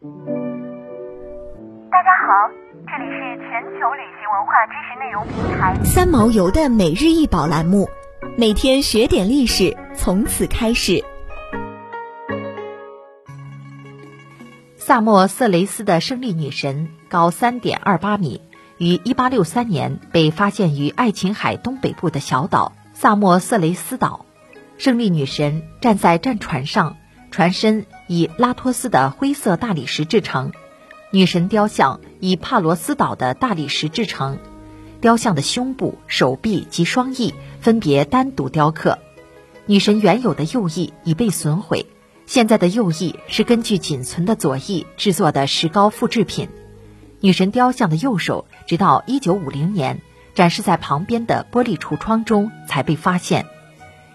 大家好，这里是全球旅行文化知识内容平台三毛游的每日一宝栏目，每天学点历史，从此开始。萨莫色雷斯的胜利女神高三点二八米，于一八六三年被发现于爱琴海东北部的小岛萨莫色雷斯岛。胜利女神站在战船上，船身以拉托斯的灰色大理石制成，女神雕像以帕罗斯岛的大理石制成。雕像的胸部、手臂及双翼分别单独雕刻。女神原有的右翼已被损毁，现在的右翼是根据仅存的左翼制作的石膏复制品。女神雕像的右手直到1950年展示在旁边的玻璃橱窗中才被发现。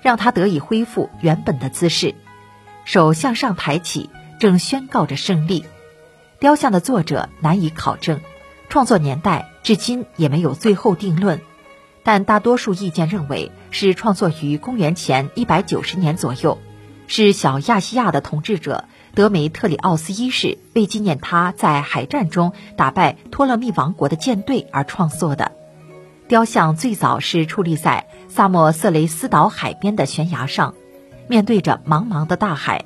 让他得以恢复原本的姿势，手向上抬起，正宣告着胜利。雕像的作者难以考证，创作年代至今也没有最后定论，但大多数意见认为是创作于公元前一百九十年左右，是小亚细亚的统治者德梅特里奥斯一世为纪念他在海战中打败托勒密王国的舰队而创作的。雕像最早是矗立在萨莫色雷斯岛海边的悬崖上，面对着茫茫的大海。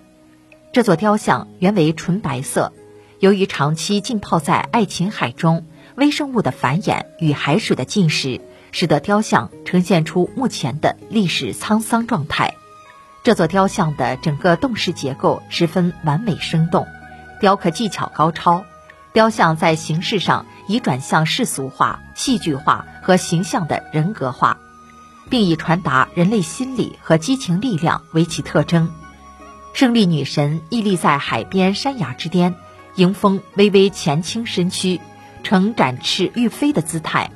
这座雕像原为纯白色，由于长期浸泡在爱琴海中，微生物的繁衍与海水的浸蚀，使得雕像呈现出目前的历史沧桑状态。这座雕像的整个动势结构十分完美生动，雕刻技巧高超。雕像在形式上已转向世俗化、戏剧化和形象的人格化，并以传达人类心理和激情力量为其特征。胜利女神屹立在海边山崖之巅，迎风微微前倾身躯，呈展翅欲飞的姿态，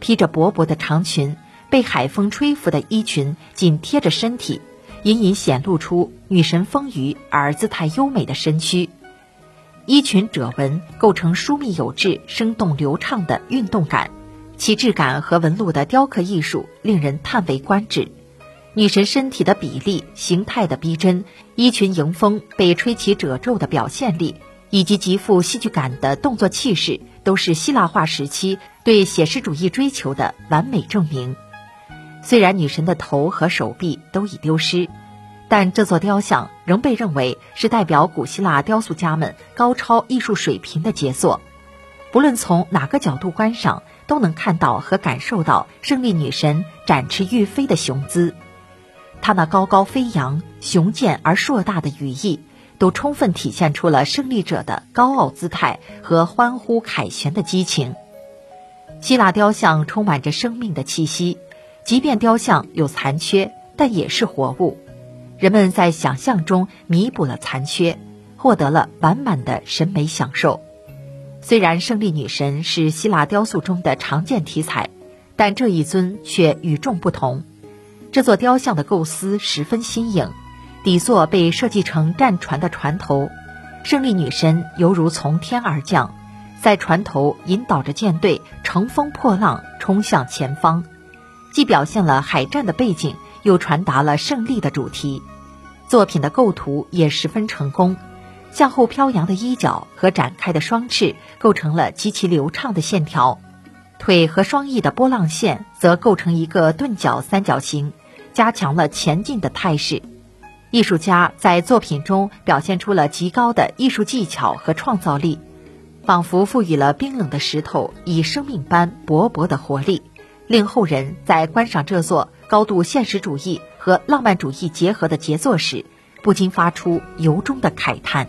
披着薄薄的长裙，被海风吹拂的衣裙紧贴着身体，隐隐显露出女神丰腴而姿态优美的身躯。衣裙褶纹构成疏密有致、生动流畅的运动感，其质感和纹路的雕刻艺术令人叹为观止。女神身体的比例、形态的逼真，衣裙迎风被吹起褶皱的表现力，以及极富戏剧感的动作气势，都是希腊化时期对写实主义追求的完美证明。虽然女神的头和手臂都已丢失。但这座雕像仍被认为是代表古希腊雕塑家们高超艺术水平的杰作，不论从哪个角度观赏，都能看到和感受到胜利女神展翅欲飞的雄姿。她那高高飞扬、雄健而硕大的羽翼，都充分体现出了胜利者的高傲姿态和欢呼凯旋的激情。希腊雕像充满着生命的气息，即便雕像有残缺，但也是活物。人们在想象中弥补了残缺，获得了满满的审美享受。虽然胜利女神是希腊雕塑中的常见题材，但这一尊却与众不同。这座雕像的构思十分新颖，底座被设计成战船的船头，胜利女神犹如从天而降，在船头引导着舰队乘风破浪冲向前方，既表现了海战的背景，又传达了胜利的主题。作品的构图也十分成功，向后飘扬的衣角和展开的双翅构成了极其流畅的线条，腿和双翼的波浪线则构成一个钝角三角形，加强了前进的态势。艺术家在作品中表现出了极高的艺术技巧和创造力，仿佛赋予了冰冷的石头以生命般勃勃的活力，令后人在观赏这座高度现实主义。和浪漫主义结合的杰作时，不禁发出由衷的慨叹。